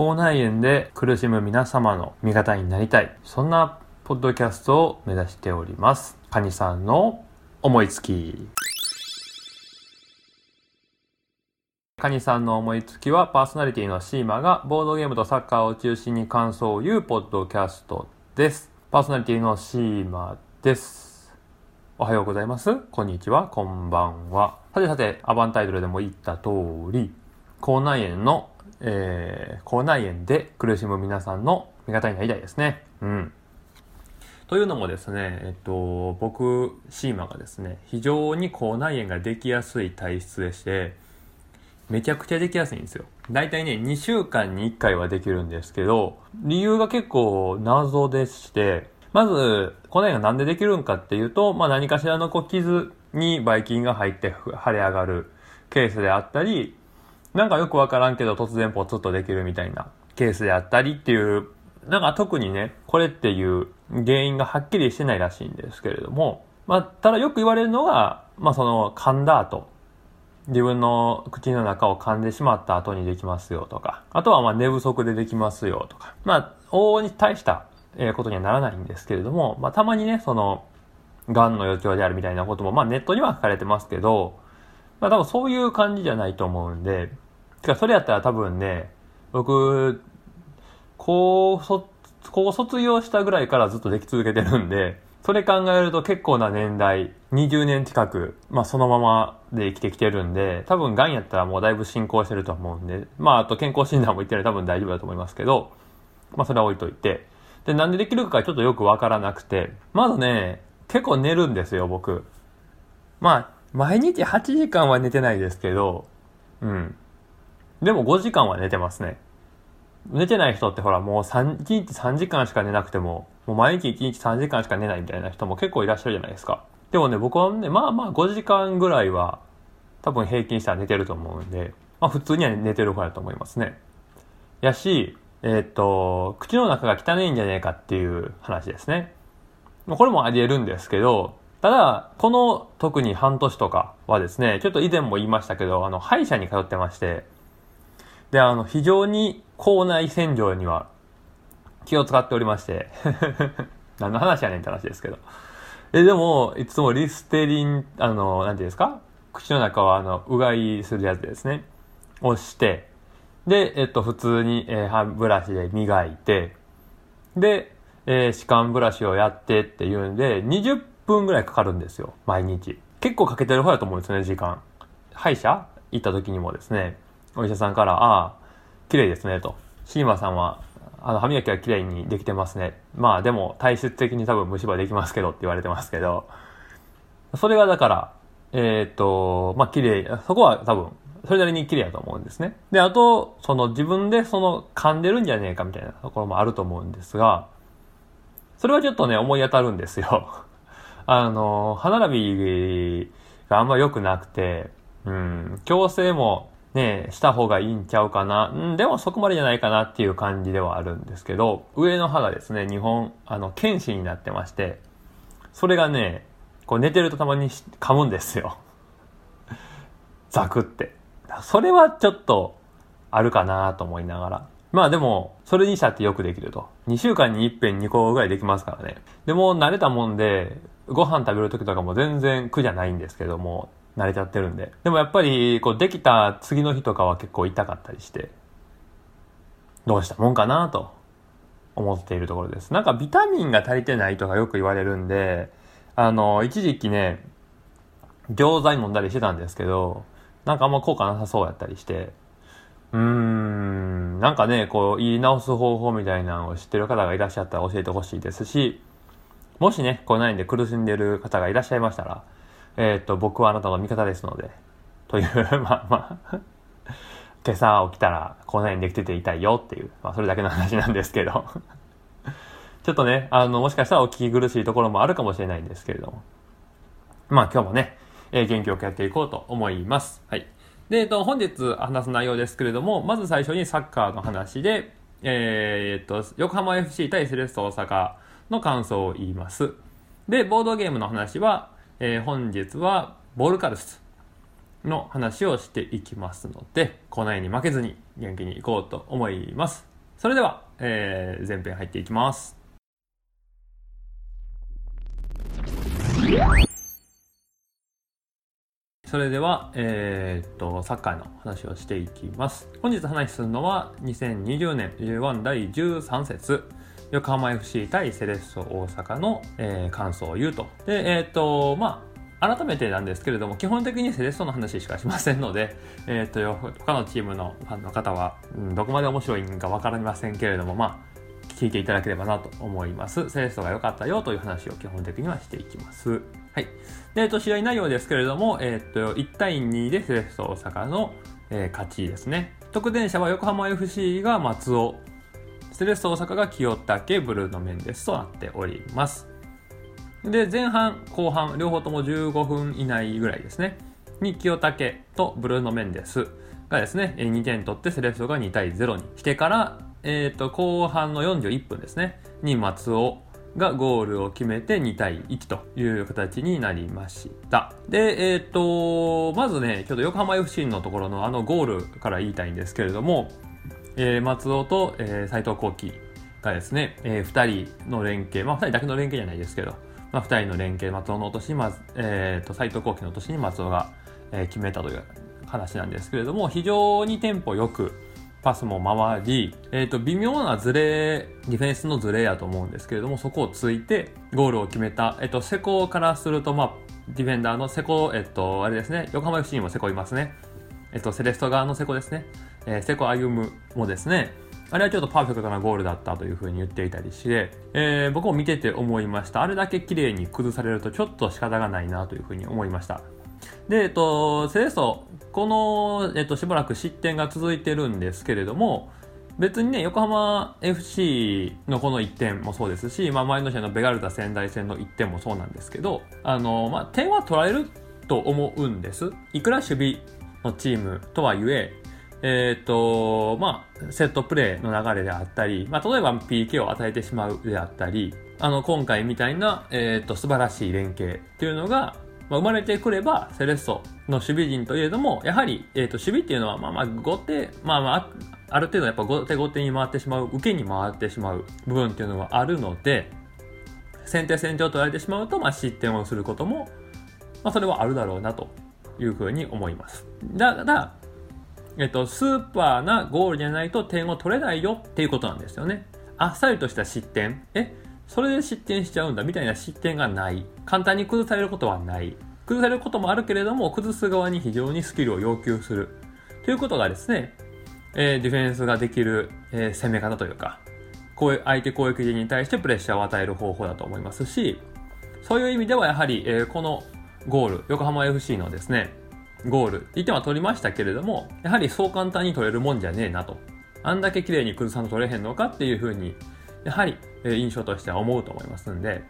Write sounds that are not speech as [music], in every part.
口内炎で苦しむ皆様の味方になりたい。そんなポッドキャストを目指しております。カニさんの思いつき。カニさんの思いつきはパーソナリティのシーマがボードゲームとサッカーを中心に感想を言うポッドキャストです。パーソナリティのシーマです。おはようございます。こんにちは。こんばんは。さてさて、アバンタイトルでも言った通り、口内炎の、えー、口内炎で苦しむ皆さんの味方になりたいですね。うん。というのもですね、えっと、僕、シーマがですね、非常に口内炎ができやすい体質でして、めちゃくちゃできやすいんですよ。だいたいね、2週間に1回はできるんですけど、理由が結構謎でして、まず、この辺がなんでできるんかっていうと、まあ何かしらのこう傷にばい菌が入って腫れ上がるケースであったり、なんかよくわからんけど突然ポツッとできるみたいなケースであったりっていう、なんか特にね、これっていう原因がはっきりしてないらしいんですけれども、まあ、ただよく言われるのが、まあその噛んだ後、自分の口の中を噛んでしまった後にできますよとか、あとはまあ寝不足でできますよとか、まあ、往々に大したことにはならないんですけれども、まあたまにね、その、癌の予兆であるみたいなことも、まあネットには書かれてますけど、まあ多分そういう感じじゃないと思うんで、てかそれやったら多分ね、僕、高卒、高卒業したぐらいからずっとでき続けてるんで、それ考えると結構な年代、20年近く、まあそのままで生きてきてるんで、多分癌やったらもうだいぶ進行してると思うんで、まああと健康診断も言ってる多分大丈夫だと思いますけど、まあそれは置いといて。で、なんでできるかちょっとよくわからなくて、まずね、結構寝るんですよ、僕。まあ、毎日8時間は寝てないですけど、うん。でも5時間は寝てますね。寝てない人ってほらもう3、1日3時間しか寝なくても、もう毎日1日3時間しか寝ないみたいな人も結構いらっしゃるじゃないですか。でもね、僕はね、まあまあ5時間ぐらいは多分平均したら寝てると思うんで、まあ普通には寝てる方だと思いますね。やし、えー、っと、口の中が汚いんじゃねえかっていう話ですね。これもあり得るんですけど、ただ、この特に半年とかはですね、ちょっと以前も言いましたけど、あの、歯医者に通ってまして、で、あの、非常に口内洗浄には気を使っておりまして [laughs] 何の話やねんって話ですけど。え、でも、いつもリステリン、あの、なんていうんですか？口の中は、あの、うがいするやつですね。をして、で、えっと、普通に、えー、歯ブラシで磨いて、で、えー、歯間ブラシをやってっていうんで、20分ぐらいかかるんですよ、毎日。結構かけてる方だと思うんですよね、時間。歯医者？行った時にもですね、お医者さんから、ああ、綺麗ですね、と。シーマさんは、あの、歯磨きは綺麗にできてますね。まあでも、体質的に多分虫歯できますけどって言われてますけど、それがだから、えー、っと、まあ綺麗、そこは多分、それなりに綺麗だと思うんですね。で、あと、その自分でその噛んでるんじゃねえかみたいなところもあると思うんですが、それはちょっとね、思い当たるんですよ。あの、歯並びがあんま良くなくて、うん、矯正もね、した方がいいんちゃうかな。うん、でもそこまでじゃないかなっていう感じではあるんですけど、上の歯がですね、日本、あの、剣士になってまして、それがね、こう寝てるとたまに噛むんですよ。[laughs] ザクって。それはちょっとあるかなと思いながら。まあでも、それにしたってよくできると。2週間に1遍2個ぐらいできますからね。でも慣れたもんで、ご飯食べる時とかも全然苦じゃないんですけども、慣れちゃってるんで。でもやっぱり、こう、できた次の日とかは結構痛かったりして、どうしたもんかなと思っているところです。なんかビタミンが足りてないとかよく言われるんで、あの、一時期ね、錠剤飲んだりしてたんですけど、なんかあんま効果なさそうやったりして、うーん、なんかね、こう、言い直す方法みたいなのを知ってる方がいらっしゃったら教えてほしいですし、もしね、こうないんで苦しんでる方がいらっしゃいましたら、えっ、と、僕はあなたの味方ですので、という [laughs] まあまあ今朝起きたらこんなにできてて痛いよっていう、まあそれだけの話なんですけど [laughs] ちょっとね、あの、もしかしたらお聞き苦しいところもあるかもしれないんですけれども、まあ今日もね、えー、元気よくやっていこうと思います。はい。で、えっと、本日話す内容ですけれども、まず最初にサッカーの話で、えー、っと、横浜 FC 対セレッソ大阪の感想を言います。で、ボードゲームの話は、えー、本日はボールカルスの話をしていきますので、このように負けずに元気にいこうと思います。それでは、えー、前編入っていきます。それでは、えー、っと、サッカーの話をしていきます。本日話するのは、2020年 J1 第13節、横浜 FC 対セレッソ大阪の、えー、感想を言うと。で、えー、っと、まあ、改めてなんですけれども、基本的にセレッソの話しかしませんので、えー、っと、他のチームのファンの方は、うん、どこまで面白いんかわかりませんけれども、まあ、聞いていただければなと思います。セレッソが良かったよという話を基本的にはしていきます。はい。で、えっと、試合内容ですけれども、えっと、1対2でセレッソ大阪の、えー、勝ちですね。得点者は横浜 FC が松尾、セレッソ大阪が清武、ブルーの面ですとなっております。で、前半、後半、両方とも15分以内ぐらいですね。に清武とブルーの面ですがですね、2点取ってセレッソが2対0にしてから、えっ、ー、と、後半の41分ですね、に松尾がゴールを決めて2対1という形になりました。で、えっ、と、まずね、ちょっと横浜 FC のところのあのゴールから言いたいんですけれども、えー、松尾と、えー、斉藤幸輝がですね、えー、2人の連携、まあ2人だけの連携じゃないですけど、まあ2人の連携、松尾の落としに、ま、えー、と、斉藤幸輝の落としに松尾が、えー、決めたという話なんですけれども、非常にテンポよく、パスも回り、えっ、ー、と、微妙なズレ、ディフェンスのズレやと思うんですけれども、そこをついてゴールを決めた、えっ、ー、と、瀬古からすると、まあ、ディフェンダーの瀬古、えっ、ー、と、あれですね、横浜 FC にも瀬古いますね。えっと、セレスト側の瀬古ですね。えー、瀬古歩夢もですね、あれはちょっとパーフェクトなゴールだったというふうに言っていたりして、えー、僕も見てて思いました。あれだけ綺麗に崩されるとちょっと仕方がないなというふうに思いました。で、えっと、セレッソ、この、えっと、しばらく失点が続いてるんですけれども、別にね、横浜 FC のこの1点もそうですし、まあ、前の試合のベガルタ仙台戦の1点もそうなんですけど、あの、まあ、点は取られると思うんです。いくら守備のチームとはいえ、えっ、ー、と、まあ、セットプレーの流れであったり、まあ、例えば PK を与えてしまうであったり、あの、今回みたいな、えっ、ー、と、素晴らしい連携っていうのが、まあ、生まれてくれば、セレッソの守備陣といえども、やはり、え、ー、と、守備っていうのは、まあまあ、後手、まあまあ、ある程度やっぱ後手後手に回ってしまう、受けに回ってしまう部分っていうのはあるので、先手先手を取られてしまうと、まあ、失点をすることも、まあ、それはあるだろうなというふうに思います。だから、えっと、スーパーなゴールじゃないと点を取れないよっていうことなんですよね。あっさりとした失点。え、それで失点しちゃうんだみたいな失点がない。簡単に崩されることはない。崩されることもあるけれども、崩す側に非常にスキルを要求する。ということがですね、えー、ディフェンスができる、えー、攻め方というか、相手攻撃陣に対してプレッシャーを与える方法だと思いますし、そういう意味ではやはり、えー、このゴール、横浜 FC のですね、ゴール、1点は取りましたけれども、やはりそう簡単に取れるもんじゃねえなと。あんだけ綺麗に崩さんと取れへんのかっていうふうにやはり、え印象としては思うと思いますんで、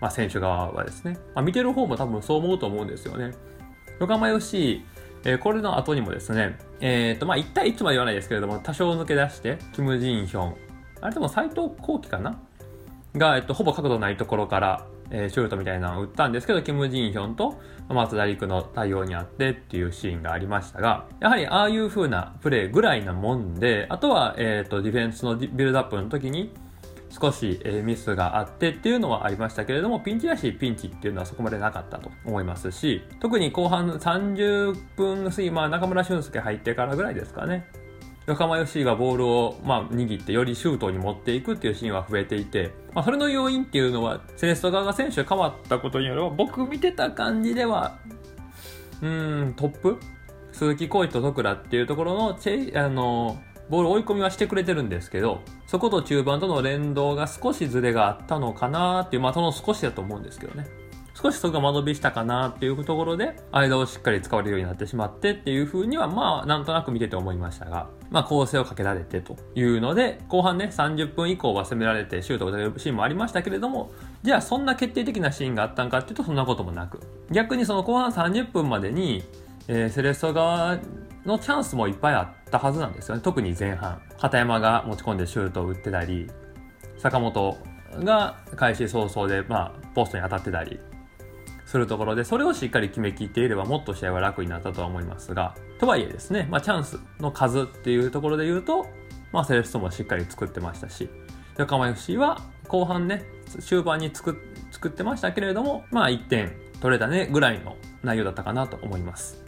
まあ、選手側はですね、まあ、見てる方も多分そう思うと思うんですよね。横浜 FC、えー、これの後にもですね、えっ、ー、と、まあ、1対1まで言わないですけれども、多少抜け出して、キム・ジンヒョン、あれでも斎藤幸輝かな？が、えっと、ほぼ角度ないところから、えー、シュートみたいなのを打ったんですけど、キム・ジンヒョンと松田陸の対応にあってっていうシーンがありましたが、やはりああいう風なプレーぐらいなもんで、あとは、えっ、と、ディフェンスのビルドアップの時に、少し、えミスがあってっていうのはありましたけれども、ピンチらしいピンチっていうのはそこまでなかったと思いますし、特に後半30分過ぎ、まあ中村俊介入ってからぐらいですかね。横浜 FC がボールを、まあ、握ってよりシュートに持っていくっていうシーンは増えていて、まあ、それの要因っていうのは、セレスト側が選手が変わったことによる僕見てた感じでは、うん、トップ？鈴木浩一と徳良っていうところのチェ、あの、ボール追い込みはしてくれてるんですけど、そこと中盤との連動が少しズレがあったのかなっていう、まあその少しだと思うんですけどね。少しそこが間延びしたかなっていうところで、間をしっかり使われるようになってしまってっていう風には、まあなんとなく見てて思いましたが、まあ構成をかけられてというので、後半ね、30分以降は攻められてシュートを打たれるシーンもありましたけれども、じゃあそんな決定的なシーンがあったんかっていうとそんなこともなく、逆にその後半30分までに、えー、セレッソ側のチャンスもいっぱいあってたはずなんですよね。特に前半。片山が持ち込んでシュートを打ってたり、坂本が開始早々で、まあ、ポストに当たってたりするところで、それをしっかり決めきっていればもっと試合は楽になったとは思いますが、とはいえですね、まあ、チャンスの数っていうところで言うと、まあ、セレッソもしっかり作ってましたし、横浜 FC は後半ね、終盤に作作ってましたけれども、まあ1点取れたねぐらいの内容だったかなと思います。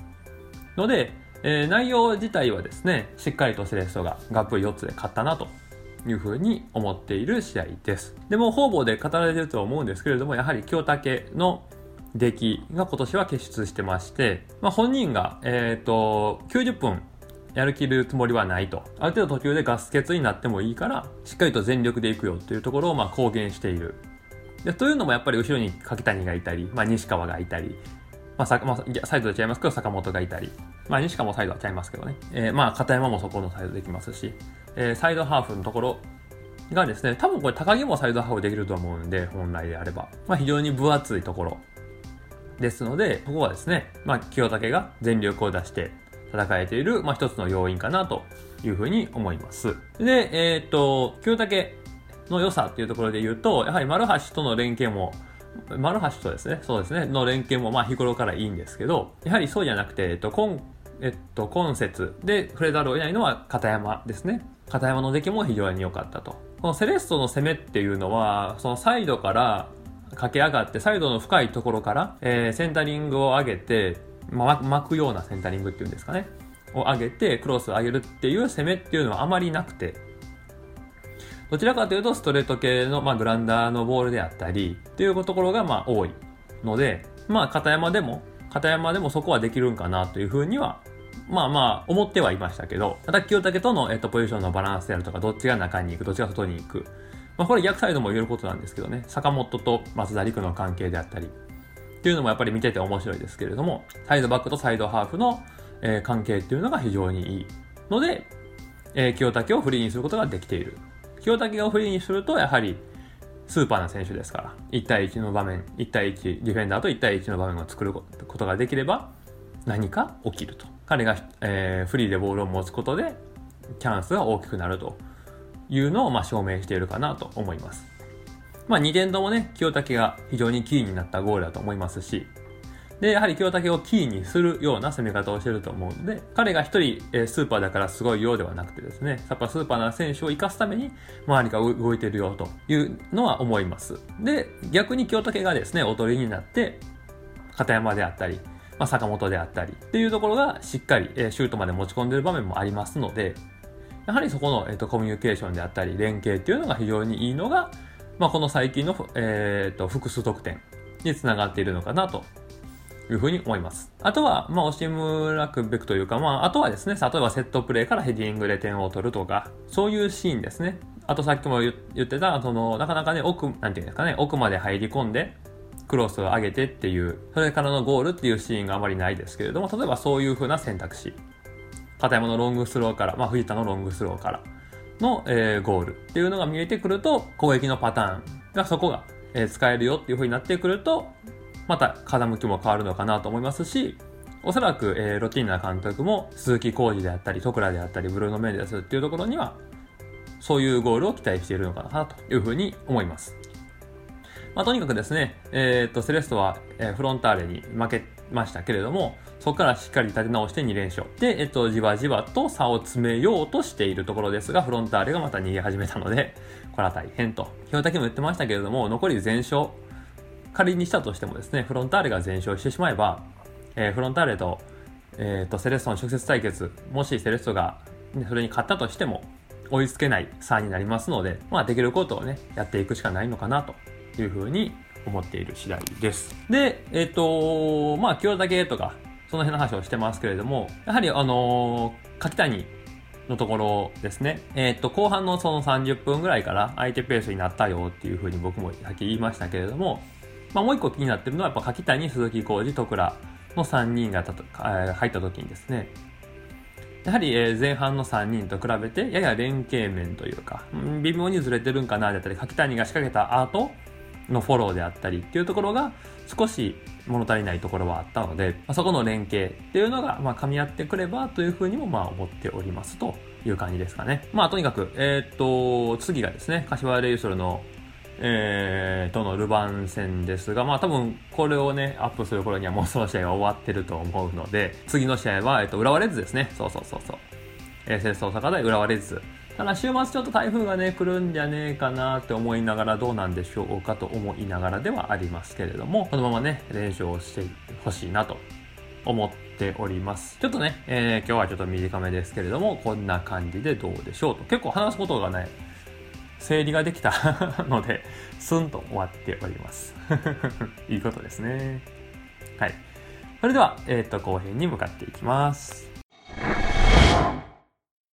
ので、えー、内容自体はですね、しっかりとセレッソががっぷり4つで勝ったなというふうに思っている試合です。でも方々で語られてると思うんですけれども、やはり京武の出来が今年は結出してまして、まあ、本人が、え、ー、と、90分やる気るつもりはないと。ある程度途中でガス欠になってもいいから、しっかりと全力でいくよっていうところをまあ公言している。でというのもやっぱり後ろに柿谷がいたり、まあ、西川がいたり、まあさまあ、サイドで違いますけど坂本がいたり、まあ、西川もサイドは違いますけどね、えー、まあ片山もそこのサイドできますし、えー、サイドハーフのところがですね、多分これ高木もサイドハーフできると思うんで、本来であれば。まあ、非常に分厚いところですので、ここはですね、まあ、清武が全力を出して戦えている、まあ、一つの要因かなというふうに思います。で、えー、っと、清武の良さっていうところで言うと、やはり丸橋との連携も、丸橋とですね、そうですね、の連携もまあ日頃からいいんですけど、やはりそうじゃなくて、えっと、今、えっと、今節で触れざるを得ないのは片山ですね。片山の出来も非常に良かったと。このセレッソの攻めっていうのは、そのサイドから駆け上がって、サイドの深いところから、えー、センタリングを上げて、ま、巻くようなセンタリングっていうんですかね。を上げて、クロスを上げるっていう攻めっていうのはあまりなくて、どちらかというとストレート系の、まあ、グランダーのボールであったりっていうところがまあ多いので、まあ片山でも、片山でもそこはできるんかなというふうには、まあまあ思ってはいましたけど、ただ清武との、えっと、ポジションのバランスであるとか、どっちが中に行く、どっちが外に行く。まあこれ逆サイドも言えることなんですけどね、坂本と松田陸の関係であったり、っていうのもやっぱり見てて面白いですけれども、サイドバックとサイドハーフの、えー、関係っていうのが非常にいいので、えー、清武をフリーにすることができている。清武をフリーにすると、やはり、スーパーな選手ですから、1対1の場面、1対1、ディフェンダーと1対1の場面を作ることができれば、何か起きると。彼が、えー、フリーでボールを持つことで、チャンスが大きくなるというのを、まあ、証明しているかなと思います。まあ、2点ともね、清武が非常にキーになったゴールだと思いますし、で、やはり清武をキーにするような攻め方をしてると思うので、彼が一人、え、スーパーだからすごいようではなくてですね、やっぱスーパーな選手を生かすために、周りが動いてるよというのは思います。で、逆に清武がですね、おとりになって、片山であったり、まあ、坂本であったりっていうところがしっかり、え、シュートまで持ち込んでる場面もありますので、やはりそこの、えーと、コミュニケーションであったり、連携っていうのが非常にいいのが、まあ、この最近の、えーと複数得点につながっているのかなというふうに思います。あとは、まあ、惜しむらくべくというか、まあ、あとはですね、例えばセットプレーからヘディングで点を取るとか、そういうシーンですね。あとさっきも言ってた、その、なかなかね、奥、なんていうんですかね、奥まで入り込んで、クロスを上げてっていう、それからのゴールっていうシーンがあまりないですけれども、例えばそういう風な選択肢。片山のロングスローから、まあ、藤田のロングスローからの、えー、ゴールっていうのが見えてくると、攻撃のパターンがそこが、えー、使えるよっていう風になってくると、また風向きも変わるのかなと思いますし、おそらく、えー、ロティーナ監督も鈴木浩二であったり、徳倉であったり、ブルーノ・メンデスっていうところには、そういうゴールを期待しているのかなというふうに思います。まあ、とにかくですね、えー、っと、セレストは、えー、フロンターレに負けましたけれども、そこからしっかり立て直して2連勝。で、えっと、じわじわと差を詰めようとしているところですが、フロンターレがまた逃げ始めたので、これは大変と。表だけも言ってましたけれども、残り全勝。仮にしたとしてもですね、フロンターレが全勝してしまえば、えー、フロンターレと、えー、と、セレッソの直接対決、もしセレッソが、それに勝ったとしても、追いつけない差になりますので、まあ、できることをね、やっていくしかないのかな、というふうに思っている次第です。で、えっ、ー、と、まあ、清武とか、その辺の話をしてますけれども、やはり、あのー、柿谷のところですね。えっ、と、後半のその30分ぐらいから相手ペースになったよっていうふうに僕もさっき言いましたけれども、まあ、もう一個気になってるのはやっぱ柿谷、鈴木浩二、徳倉の3人がたと入った時にですね、やはり前半の3人と比べてやや連携面というか、うん微妙にずれてるんかなだったり、柿谷が仕掛けた後のフォローであったりっていうところが少し物足りないところはあったので、まあそこの連携っていうのがまあ噛み合ってくればというふうにもまあ思っておりますという感じですかね。まあとにかく、えー、っと、次がですね、柏レイソルのえー、とのルヴァン戦ですが、まあ多分これをね、アップする頃にはもうその試合は終わってると思うので、次の試合は、えっ、と、浦和レッズですね。そうそうそうそう。えー、セレッソ大阪で浦和レッズ。ただ週末ちょっと台風がね、来るんじゃねえかなって思いながらどうなんでしょうかと思いながらではありますけれども、このままね、練習をしてほしいなと思っております。ちょっとね、えー、今日はちょっと短めですけれども、こんな感じでどうでしょうと。結構話すことがなね、整理ができた [laughs] ので、スンと終わっております。[laughs] いいことですね。はい。それでは、えっ、ー、と、後編に向かっていきます。